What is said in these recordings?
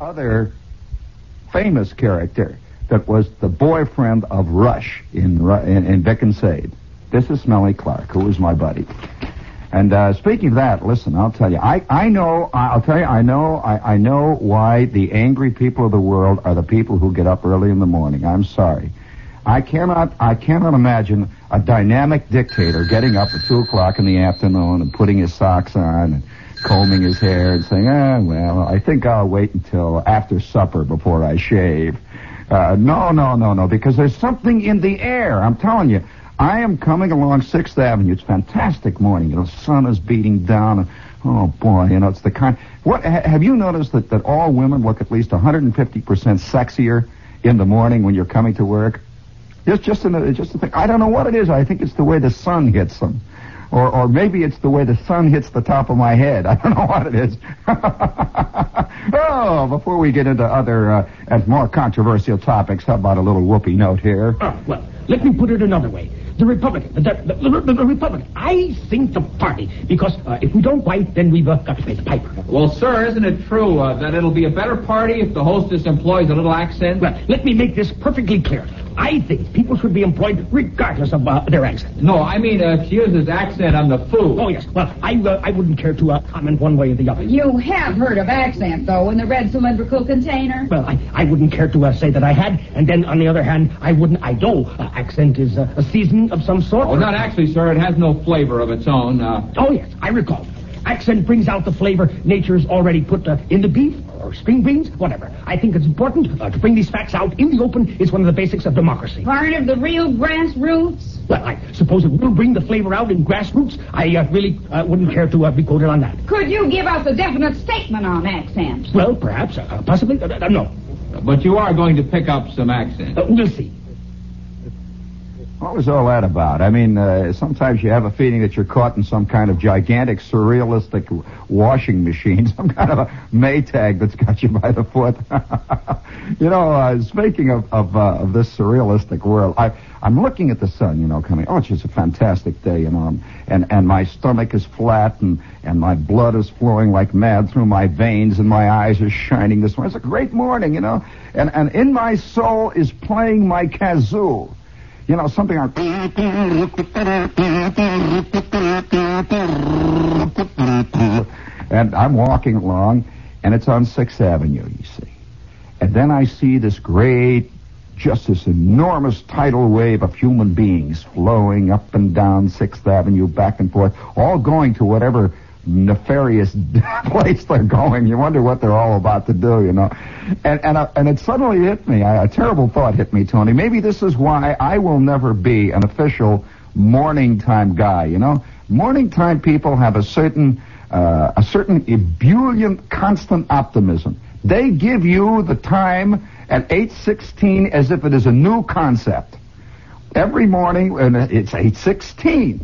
other famous character that was the boyfriend of Rush in, in, in Vic and Sade. This is Smelly Clark, who is my buddy. And uh, speaking of that, listen, I'll tell you, I, I know, I'll tell you, I know, I, I know why the angry people of the world are the people who get up early in the morning. I'm sorry. I cannot, I cannot imagine a dynamic dictator getting up at two o'clock in the afternoon and putting his socks on and combing his hair and saying, ah, well, I think I'll wait until after supper before I shave. Uh, no, no, no, no, because there's something in the air. I'm telling you. I am coming along Sixth Avenue. It's fantastic morning. You know, the sun is beating down. Oh boy, you know, it's the kind. What ha, have you noticed that that all women look at least 150 percent sexier in the morning when you're coming to work? It's just an, just a thing. I don't know what it is. I think it's the way the sun hits them. Or, or maybe it's the way the sun hits the top of my head. I don't know what it is. oh, before we get into other uh, and more controversial topics, how about a little whoopee note here? Oh, well, let me put it another way. The Republican, the, the, the, the, the Republican. I think the party, because uh, if we don't fight, then we've uh, got to pay the piper. Well, sir, isn't it true uh, that it'll be a better party if the hostess employs a little accent? Well, let me make this perfectly clear. I think people should be employed regardless of uh, their accent. No, I mean, uh, she uses accent on the food. Oh, yes. Well, I, uh, I wouldn't care to uh, comment one way or the other. You have heard of accent, though, in the red cylindrical container? Well, I, I wouldn't care to uh, say that I had, and then on the other hand, I wouldn't. I know uh, accent is uh, a season of some sort. Oh, not actually, sir. It has no flavor of its own. Uh, Oh, yes, I recall. Accent brings out the flavor nature's already put uh, in the beef or string beans, whatever. I think it's important uh, to bring these facts out in the open. It's one of the basics of democracy. Part of the real grassroots? Well, I suppose it will bring the flavor out in grassroots. I uh, really uh, wouldn't care to uh, be quoted on that. Could you give us a definite statement on accent? Well, perhaps, uh, possibly. Uh, no. but you are going to pick up some accent. Uh, we'll see. What was all that about? I mean, uh, sometimes you have a feeling that you're caught in some kind of gigantic, surrealistic washing machine, some kind of a Maytag that's got you by the foot. you know, uh, speaking of of, uh, of this surrealistic world, I I'm looking at the sun, you know, coming. Oh, it's just a fantastic day, you know, and and my stomach is flat and and my blood is flowing like mad through my veins and my eyes are shining this morning. It's a great morning, you know, and and in my soul is playing my kazoo. You know, something like. And I'm walking along, and it's on Sixth Avenue, you see. And then I see this great, just this enormous tidal wave of human beings flowing up and down Sixth Avenue, back and forth, all going to whatever nefarious place they're going. You wonder what they're all about to do, you know. And and uh, and it suddenly hit me. A terrible thought hit me, Tony. Maybe this is why I will never be an official morning time guy. You know, morning time people have a certain uh, a certain ebullient, constant optimism. They give you the time at 8:16 as if it is a new concept. Every morning, and it's 8:16.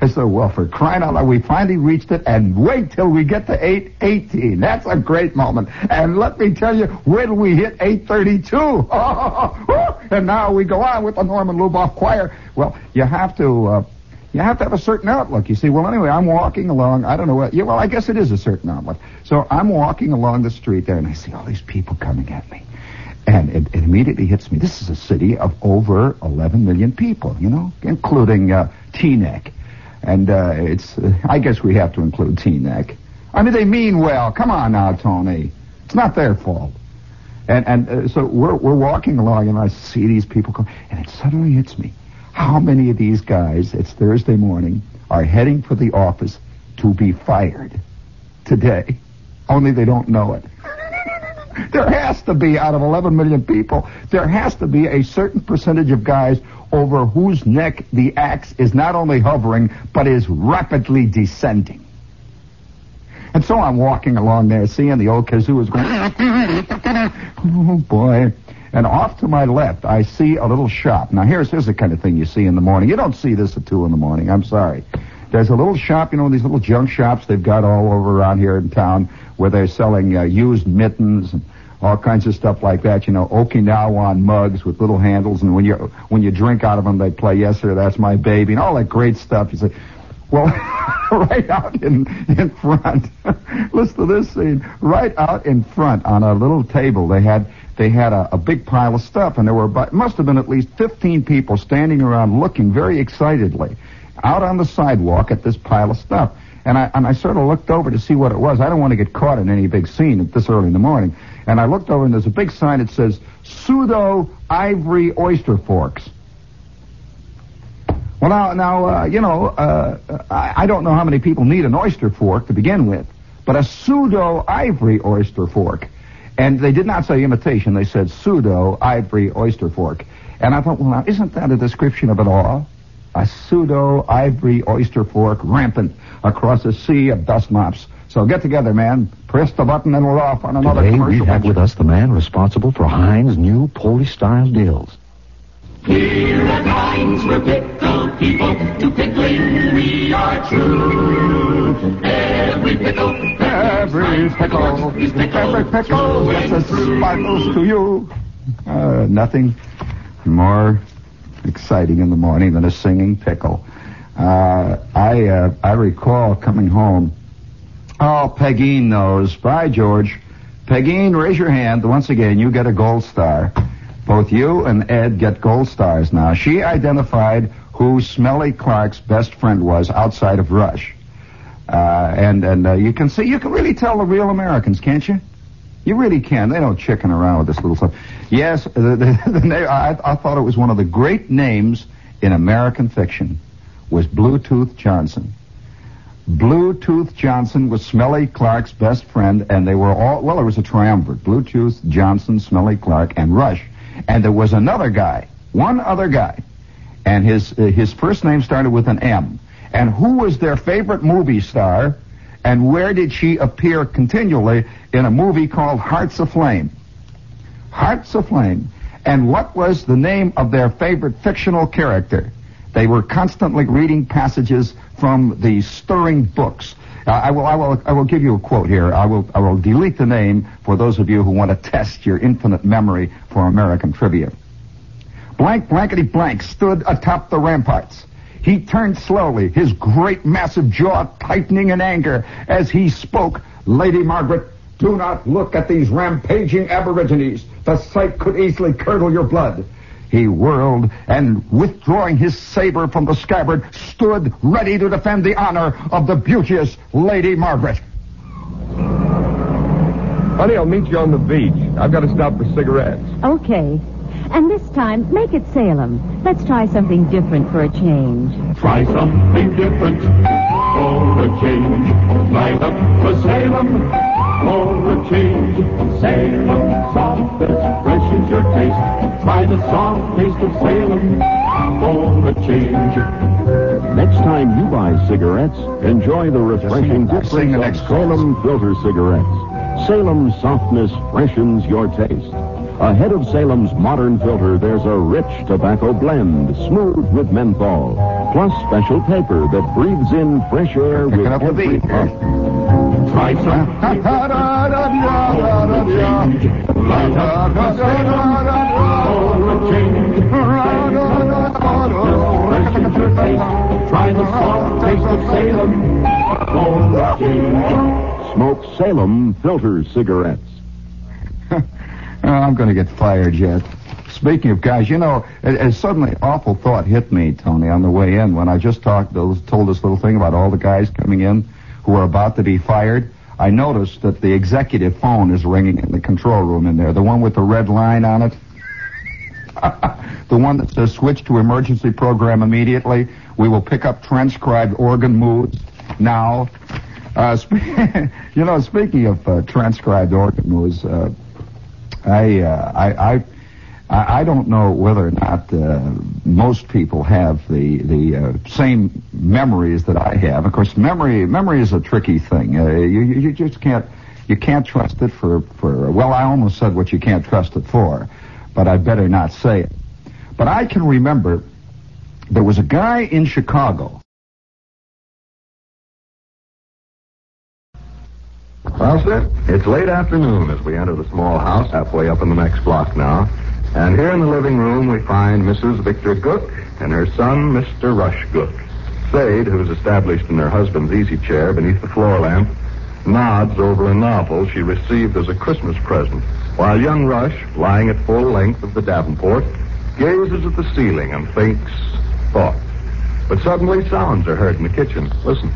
I said, well, for crying out loud, we finally reached it, and wait till we get to 818. That's a great moment. And let me tell you, when we hit 832. and now we go on with the Norman Luboff Choir. Well, you have to, uh, you have to have a certain outlook. You see, well, anyway, I'm walking along. I don't know what. Yeah, well, I guess it is a certain outlook. So I'm walking along the street there, and I see all these people coming at me. And it, it immediately hits me. This is a city of over 11 million people, you know, including uh, Teaneck. And uh, it's, uh, I guess we have to include Teaneck. I mean, they mean well. Come on now, Tony. It's not their fault. And and uh, so we're we're walking along, and I see these people come, and it suddenly hits me: how many of these guys? It's Thursday morning, are heading for the office to be fired today. Only they don't know it. There has to be, out of 11 million people, there has to be a certain percentage of guys over whose neck the axe is not only hovering, but is rapidly descending. And so I'm walking along there, seeing the old kazoo is going, oh boy. And off to my left, I see a little shop. Now, here's, here's the kind of thing you see in the morning. You don't see this at 2 in the morning. I'm sorry. There's a little shop, you know, these little junk shops they've got all over around here in town where they're selling uh, used mittens and all kinds of stuff like that. You know, Okinawan mugs with little handles, and when you when you drink out of them, they play "Yes, sir, that's my baby," and all that great stuff. You say, Well, right out in in front. Listen to this scene. Right out in front on a little table, they had they had a, a big pile of stuff, and there were about, must have been at least 15 people standing around looking very excitedly out on the sidewalk at this pile of stuff. And I and I sort of looked over to see what it was. I don't want to get caught in any big scene at this early in the morning. And I looked over, and there's a big sign that says pseudo ivory oyster forks. Well, now, now, uh, you know, uh, I, I don't know how many people need an oyster fork to begin with, but a pseudo ivory oyster fork. And they did not say imitation, they said pseudo ivory oyster fork. And I thought, well, now, isn't that a description of it all? A pseudo ivory oyster fork rampant across a sea of dust mops. So get together, man. Press the button and we're off on another Today we commercial. have with us the man responsible for Heinz' new Polish-style dills. Here at Heinz, we're pickle people. To pickling we are true. Every pickle, Every pickle, is pickle, every pickle gets a sparkles to you. Uh, nothing more exciting in the morning than a singing pickle. Uh, I uh, I recall coming home. Oh, Pegine knows. Bye, George. Pegine, raise your hand. Once again, you get a gold star. Both you and Ed get gold stars now. She identified who Smelly Clark's best friend was outside of Rush. Uh, and and uh, you can see, you can really tell the real Americans, can't you? You really can. They don't chicken around with this little stuff. Yes, the, the, the I, I thought it was one of the great names in American fiction was Bluetooth Johnson. Bluetooth Johnson was Smelly Clark's best friend, and they were all, well, it was a triumvirate. Bluetooth, Johnson, Smelly Clark, and Rush. And there was another guy, one other guy, and his, uh, his first name started with an M. And who was their favorite movie star, and where did she appear continually in a movie called Hearts of Flame? Hearts of Flame. And what was the name of their favorite fictional character? They were constantly reading passages from the stirring books. Uh, I will, I will, I will give you a quote here. I will, I will delete the name for those of you who want to test your infinite memory for American trivia. Blank blankety blank stood atop the ramparts. He turned slowly, his great massive jaw tightening in anger as he spoke. Lady Margaret, do not look at these rampaging aborigines. The sight could easily curdle your blood. He whirled and, withdrawing his saber from the scabbard, stood ready to defend the honor of the beauteous Lady Margaret. Honey, I'll meet you on the beach. I've got to stop for cigarettes. Okay. And this time, make it Salem. Let's try something different for a change. Try something different for a change. Line up for Salem for a change. Salem soft as fresh as your taste. Try the soft taste of Salem for a change. Next time you buy cigarettes, enjoy the refreshing Just the- sing difference of next chorus. Salem filter cigarettes. Salem softness freshens your taste. Ahead of Salem's modern filter, there's a rich tobacco blend, smooth with menthol, plus special paper that breathes in fresh air with up every beat. puff. Try something different for a change. Line up for Salem for a change. Salem soft as fresh as your taste. Try the soft taste of Salem for a change. Smoke Salem filter cigarettes. Oh, I'm going to get fired yet. Speaking of guys, you know, it suddenly awful thought hit me, Tony, on the way in when I just talked, told this little thing about all the guys coming in who are about to be fired. I noticed that the executive phone is ringing in the control room in there, the one with the red line on it. the one that says switch to emergency program immediately. We will pick up transcribed organ moods now. Uh, you know, speaking of uh, transcribed organ moods, uh, I, uh, I, I, I don't know whether or not uh, most people have the the uh, same memories that I have. Of course, memory memory is a tricky thing. Uh, you you just can't you can't trust it for for. Well, I almost said what you can't trust it for, but I better not say it. But I can remember there was a guy in Chicago. Well, sir, it's late afternoon as we enter the small house halfway up in the next block now. And here in the living room we find Mrs. Victor Gook and her son, Mr. Rush Gook. Sade, who's established in her husband's easy chair beneath the floor lamp, nods over a novel she received as a Christmas present, while young Rush, lying at full length of the Davenport, gazes at the ceiling and thinks thoughts. But suddenly sounds are heard in the kitchen. Listen.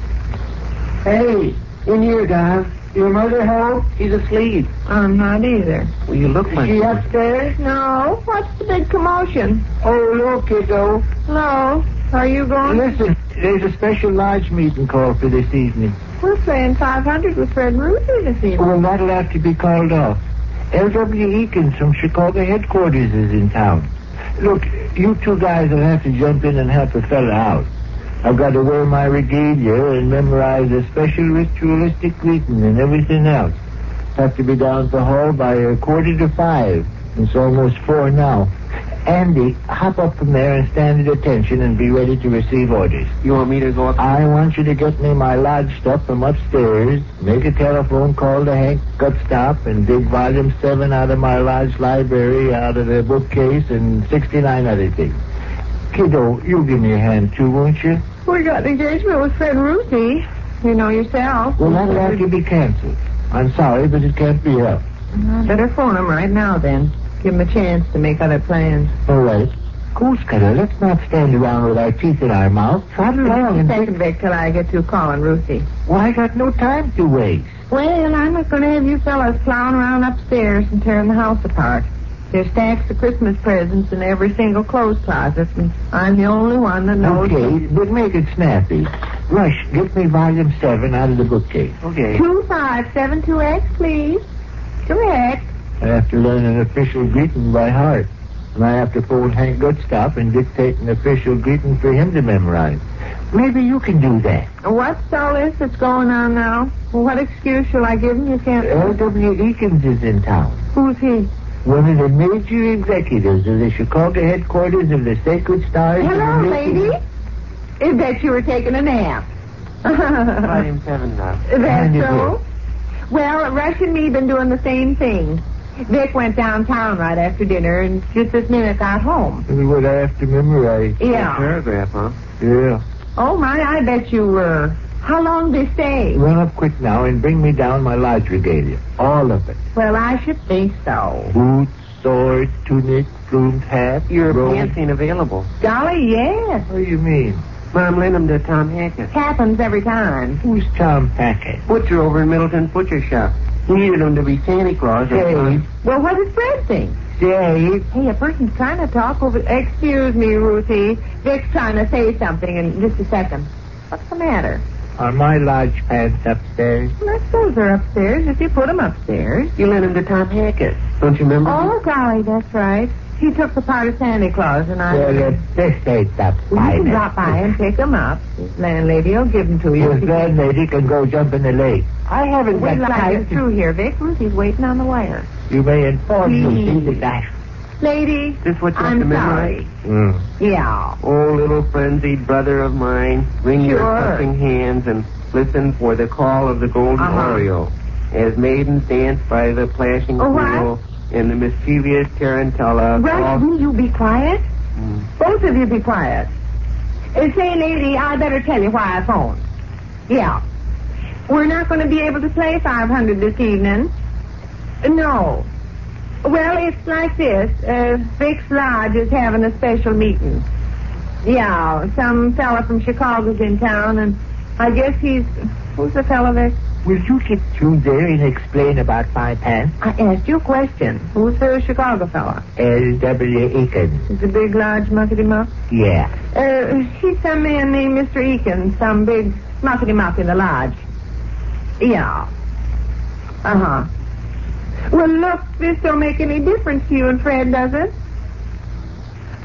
Hey, in here, Don. Your mother home? She's asleep. I'm not either. Well, you look like... Is she upstairs? No. What's the big commotion? Oh, look, kiddo. Hello. Are you going? Listen, there's a special lodge meeting called for this evening. We're playing 500 with Fred Ruthie this evening. Well, that'll have to be called off. L.W. Eakins from Chicago headquarters is in town. Look, you two guys will have to jump in and help a fella out. I've got to wear my regalia and memorize a special ritualistic greeting and everything else. Have to be down at the hall by a quarter to five. It's almost four now. Andy, hop up from there and stand at attention and be ready to receive orders. You want me to go up? I want you to get me my lodge stuff from upstairs, make a telephone call to Hank Gutstop, and dig volume 7 out of my lodge library, out of the bookcase, and 69 other things. Kiddo, you give me a hand too, won't you? We got an engagement with Fred Ruthie. You know yourself. Well, that'll have to be canceled. I'm sorry, but it can't be helped. Mm-hmm. Better phone him right now, then. Give him a chance to make other plans. All right. Goose cutter, let's not stand around with our teeth in our mouth. Trot mm-hmm. along and Second, Vic, till I get through calling Ruthie. Well, I got no time to waste. Well, I'm not going to have you fellas plowing around upstairs and tearing the house apart. There's stacks of Christmas presents in every single clothes closet, and I'm the only one that knows. Okay, but make it snappy. Rush, get me volume 7 out of the bookcase. Okay. 2572X, please. Correct. I have to learn an official greeting by heart. And I have to phone Hank Gutstop and dictate an official greeting for him to memorize. Maybe you can do that. What's all this that's going on now? What excuse shall I give him? You can't. L.W. Eakins is in town. Who's he? One of the major executives of the Chicago headquarters of the Sacred Stars. Hello, lady. I bet you were taking a nap. Volume 7 now. That's Hand it so? Well, Rush and me been doing the same thing. Vic went downtown right after dinner and just this minute got home. This is what I have to memorize. Yeah. Paragraph, huh? Yeah. Oh, my, I bet you were. How long they stay? Run up quick now and bring me down my lodge regalia. All of it. Well, I should think so. Boots, sword, tunic, plumed hat. Your robe. pants ain't available. Golly, yes. What do you mean? Mom lent them to Tom Hackett. Happens every time. Who's Tom Hackett? Butcher over in Middleton Butcher Shop. He needed them to be Santa Claus. or- Dave. Well, what does Fred think? Dave. Hey, a person's trying to talk over... Excuse me, Ruthie. Vic's trying to say something in just a second. What's the matter? Are my lodge pants upstairs? Well, I suppose they're upstairs if you put them upstairs. You lent them to Tom Hackett. Don't you remember? Oh, golly, that's right. He took the part of Santa Claus, and I... Well, if this ain't the Well, you can drop by and pick them up. This landlady will give them to you. Your landlady can go jump in the lake. I haven't Wait got till I time get through here, Vic. Ruthie's waiting on the wire. You may inform Please. Lucy that Lady, This what you have I'm to memorize? sorry. Mm. Yeah. Oh, little frenzied brother of mine, wring your Sure. cupping hands and listen for the call of the golden Uh-huh. oriole. As maidens dance by the plashing Oh, what? pool and the mischievous tarantella. All- will you be quiet? Mm. Both of you be quiet. Uh, say, lady, I better tell you why I phoned. Yeah. We're not going to be able to play 500 this evening. No. Well, it's like this. Uh, Vic's Lodge is having a special meeting. Yeah, some fella from Chicago's in town, and I guess he's... Who's the fella, Vic? Will you get through there and explain about my pants? I asked you a question. Who's the Chicago fella? L.W. Eakins. Is the big, large, muckety-muck? Yeah. Uh, he's some man named Mr. Eakins, some big muckety muck in the lodge. Yeah. Uh huh. Well, look, this don't make any difference to you and Fred, does it?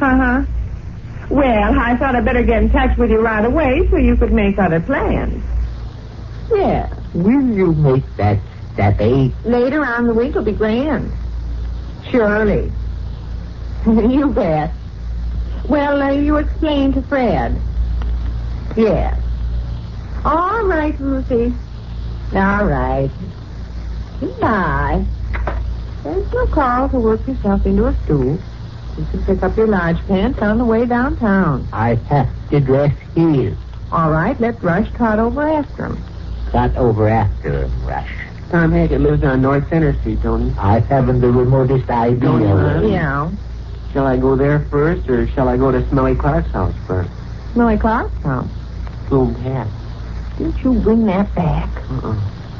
Uh huh. Well, I thought I'd better get in touch with you right away so you could make other plans. Yeah. Will you make that steppy? Later on the week will be grand. Surely. you bet. Well, uh, you explain to Fred. Yes. All right, Lucy. All right. Goodbye. There's no call to work yourself into a stool. You can pick up your large pants on the way downtown. I have to dress here. All right, let Rush trot over after him. Got over after him, Rush. Tom Hackett lives on North Center Street, Tony. I haven't the remotest idea. Don't you, where- Yeah. Shall I go there first, or shall I go to Smelly Clark's house first? Smelly Clark's house. Plumed hat. Didn't you bring that back? Uh-uh.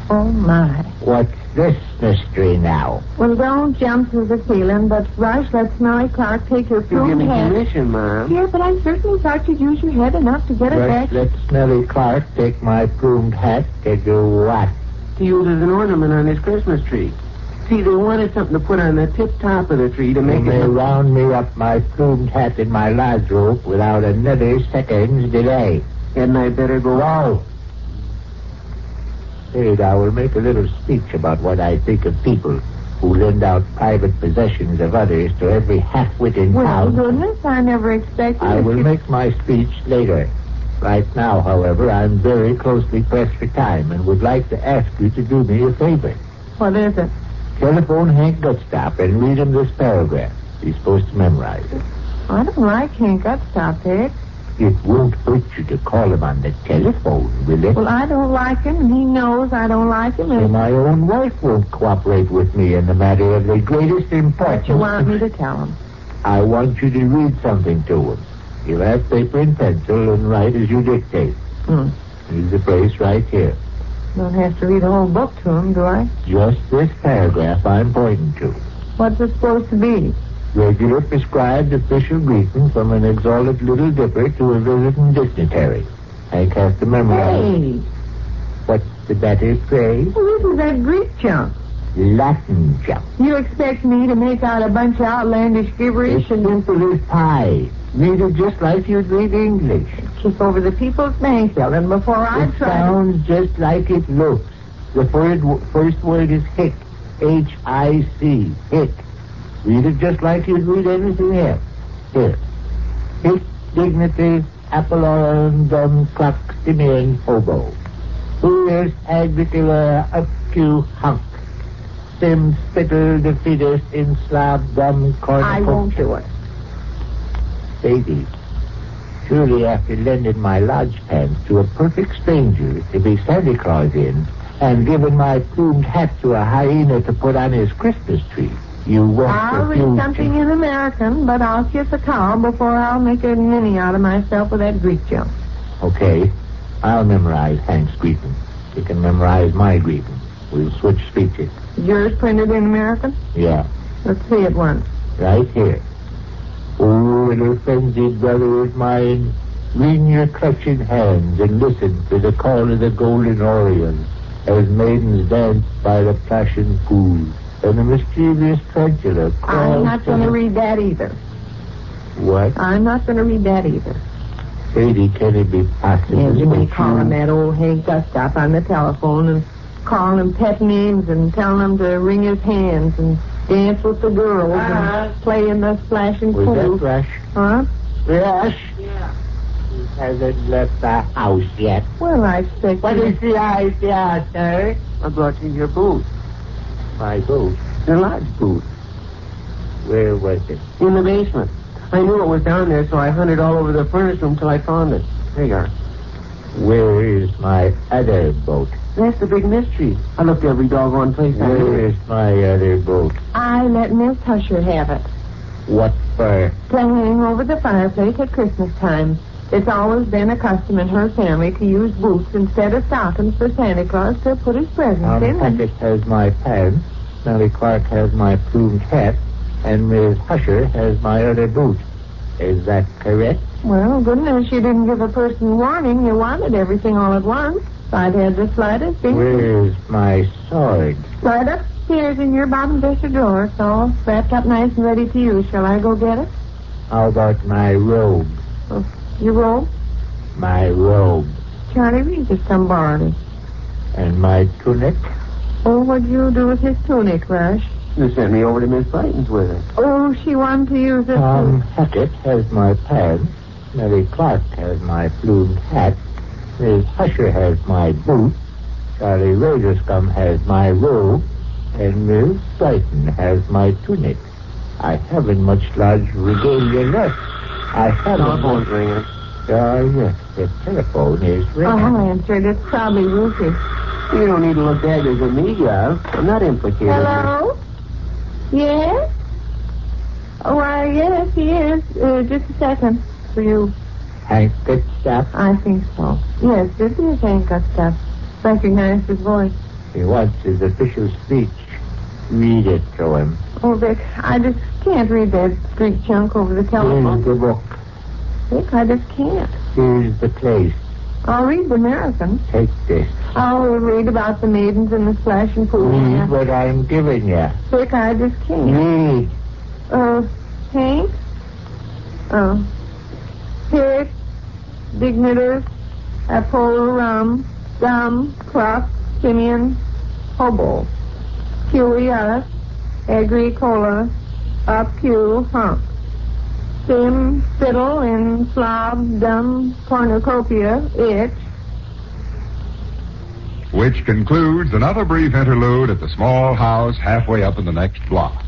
Oh, my. What's this mystery now? Well, don't jump through the ceiling, but Rush, let Smelly Clark take your You give plumed me hat. permission, Mom. Yeah, but I certainly thought you'd use your head enough to get it Rush, back. let Smelly Clark take my plumed hat to do what? To use as an ornament on his Christmas tree. See, they wanted something to put on the tip top of the tree to make may it... They round me up my plumed hat in my lodge rope without another second's delay. Hadn't I better go... No. Instead, I will make a little speech about what I think of people who lend out private possessions of others to every half-wit in Well, town. goodness, I never expected I will you- make my speech later. Right now, however, I'm very closely pressed for time and would like to ask you to do me a favor. What is it? Telephone Hank Gutstop and read him this paragraph. He's supposed to memorize it. I don't like Hank Gutstop, Dick. It won't hurt you to call him on the telephone, will it? Well, I don't like him, and he knows I don't like him, And and my own wife won't cooperate with me in the matter of the greatest importance. what you want me to tell him. I want you to read something to him. You'll have paper and pencil and write as you dictate. Hmm. Here's the place right here. Don't have to read a whole book to him, do I? Just this paragraph I'm pointing to. What's it supposed to be? Regular prescribed official greeting from an exalted little dipper to a visiting dignitary. Hank has to memorize. Hey, What's the better phrase? well, this is that Greek junk. Latin jump. You expect me to make out a bunch of outlandish gibberish It's and simple as pie. Read it just like you'd read English. keep over the people's bank building before I It try to... sounds just like it looks. The first, first word is hick. H-I-C. Hick. Read it just like you'd read anything else. Here. Hic dignity apollorum proximian hobo. Who is agricola upcu hunc. Sim spittle fetus in slab dum I won't do it. Baby, surely after lending my lodge pants to a perfect stranger to be Santa Claus in, and giving my plumed hat to a hyena to put on his Christmas tree, you won't I'll read refuse something in American, but I'll kiss a cow before I'll make a ninny out of myself with that Greek junk. Okay, I'll memorize Hank's greeting. You can memorize my greeting. We'll switch speeches. Yours printed in American? Yeah, Let's see it once. right here. Oh, little frenzied brother of mine, wring your clutching hands and listen to the call of the golden Orion as maidens dance by the plashing pool and the mischievous tarantula I'm not going to read that either. What? I'm not going to read that either. Sadie, can it be possible? Yeah, you may that call him that old Hank Gutstop on the telephone and call him pet names and tell him to wring his hands and dance with the girls and uh-huh. play in the splashing Was pool. that Rush? Huh? Rush? Yeah. He hasn't left the house yet. Well, I expect What you- is the idea, sir? I brought you your boot. My boat. The lodge boot. Where was it? In the basement. I knew it was down there, so I hunted all over the furnace room till I found it. There you are. Where is my other boat? That's the big mystery. I looked every doggone place I Where knew. is my other boat? I let Miss Husher have it. What for? To hang over the fireplace at Christmas time. It's always been a custom in her family to use boots instead of stockings for Santa Claus to put his presents Tom in. Hackett has my pants, Nellie Clark has my plumed hat, and Miss Husher has my other boot. Is that correct? Well, goodness, you didn't give a person warning you wanted everything all at once. I'd had the slightest thing. Where's my sword? Right upstairs in your bottom dresser drawer. It's all wrapped up nice and ready to use. Shall I go get it? How about my robe? Oh, Your robe? My robe. Charlie Reed just come borrowed. And my tunic? Oh, what'd you do with his tunic, Rush? You sent me over to Miss Brighton's with it. Oh, she wanted to use it Tom. Hackett has my pants. Mary Clark has my plumed hat. Miss Husher has my boot. Charlie Rogerscum has my robe. And Miss Brighton has my tunic. I haven't much large regalia left. I haven't Telephone's much... ringing. Oh, yes, the telephone is ringing. Oh. I'll answer it. It's probably Ruthie. You don't need to look daggers at me, Gal. I'm not implicated. Hello? Yes? Oh, why, yes, he is. Uh, just a second for you. Hank, stuff. I think so. Yes, this is Hank stuff. Recognize his voice. He wants his official speech. Read it to him. Oh, Vic, I just can't read that Greek junk over the Here's telephone. the book. Vic, I just can't. Here's the place. I'll read the American. Take this. I'll read about the maidens and the splash and pool. Read what I'm giving you. Vic, I just can't. Read. Uh, Hank? Oh. Pick, Dignitas, Apollo Rum, Dum, Cruff, Simeon, Hobo, Curious, Agricola, a Q, Hump, Sim, Fiddle, in Slav, Dum, Cornucopia, Itch, Which concludes another brief interlude at the small house halfway up in the next block.